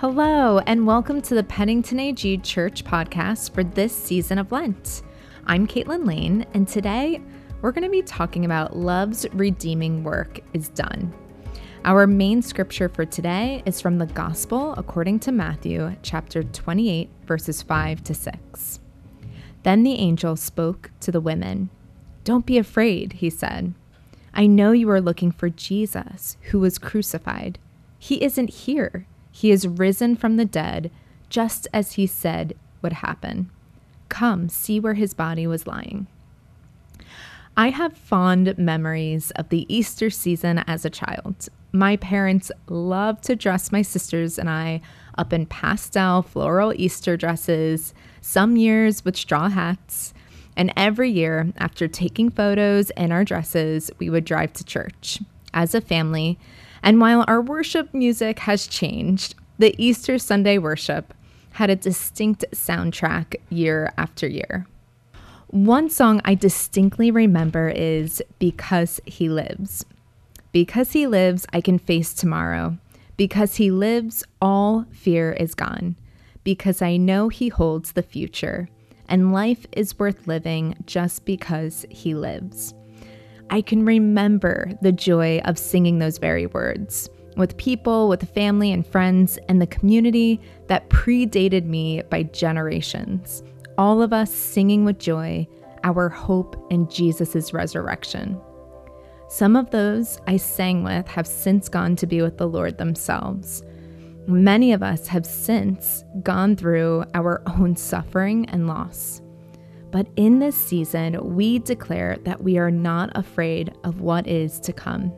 Hello, and welcome to the Pennington AG Church podcast for this season of Lent. I'm Caitlin Lane, and today we're going to be talking about love's redeeming work is done. Our main scripture for today is from the Gospel according to Matthew, chapter 28, verses 5 to 6. Then the angel spoke to the women. Don't be afraid, he said. I know you are looking for Jesus, who was crucified. He isn't here he is risen from the dead, just as he said would happen. Come, see where his body was lying. I have fond memories of the Easter season as a child. My parents loved to dress my sisters and I up in pastel floral Easter dresses, some years with straw hats. And every year, after taking photos in our dresses, we would drive to church. As a family, and while our worship music has changed, the Easter Sunday worship had a distinct soundtrack year after year. One song I distinctly remember is Because He Lives. Because He lives, I can face tomorrow. Because He lives, all fear is gone. Because I know He holds the future, and life is worth living just because He lives. I can remember the joy of singing those very words with people, with family and friends, and the community that predated me by generations. All of us singing with joy our hope in Jesus' resurrection. Some of those I sang with have since gone to be with the Lord themselves. Many of us have since gone through our own suffering and loss. But in this season, we declare that we are not afraid of what is to come.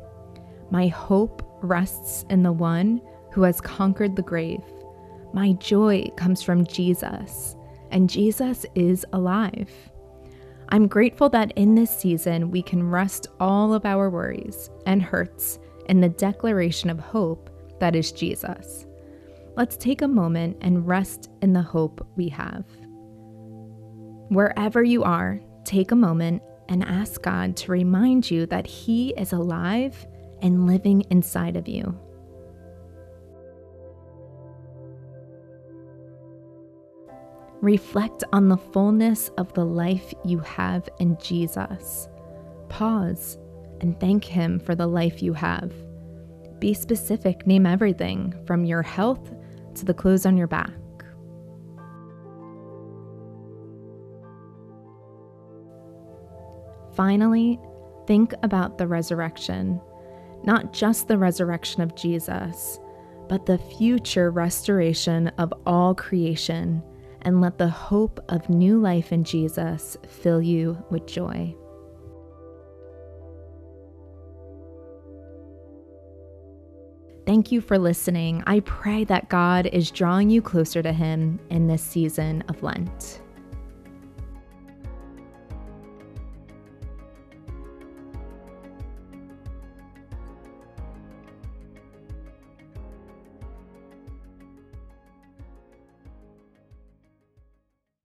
My hope rests in the one who has conquered the grave. My joy comes from Jesus, and Jesus is alive. I'm grateful that in this season we can rest all of our worries and hurts in the declaration of hope that is Jesus. Let's take a moment and rest in the hope we have. Wherever you are, take a moment and ask God to remind you that He is alive and living inside of you. Reflect on the fullness of the life you have in Jesus. Pause and thank Him for the life you have. Be specific, name everything from your health to the clothes on your back. Finally, think about the resurrection, not just the resurrection of Jesus, but the future restoration of all creation, and let the hope of new life in Jesus fill you with joy. Thank you for listening. I pray that God is drawing you closer to Him in this season of Lent.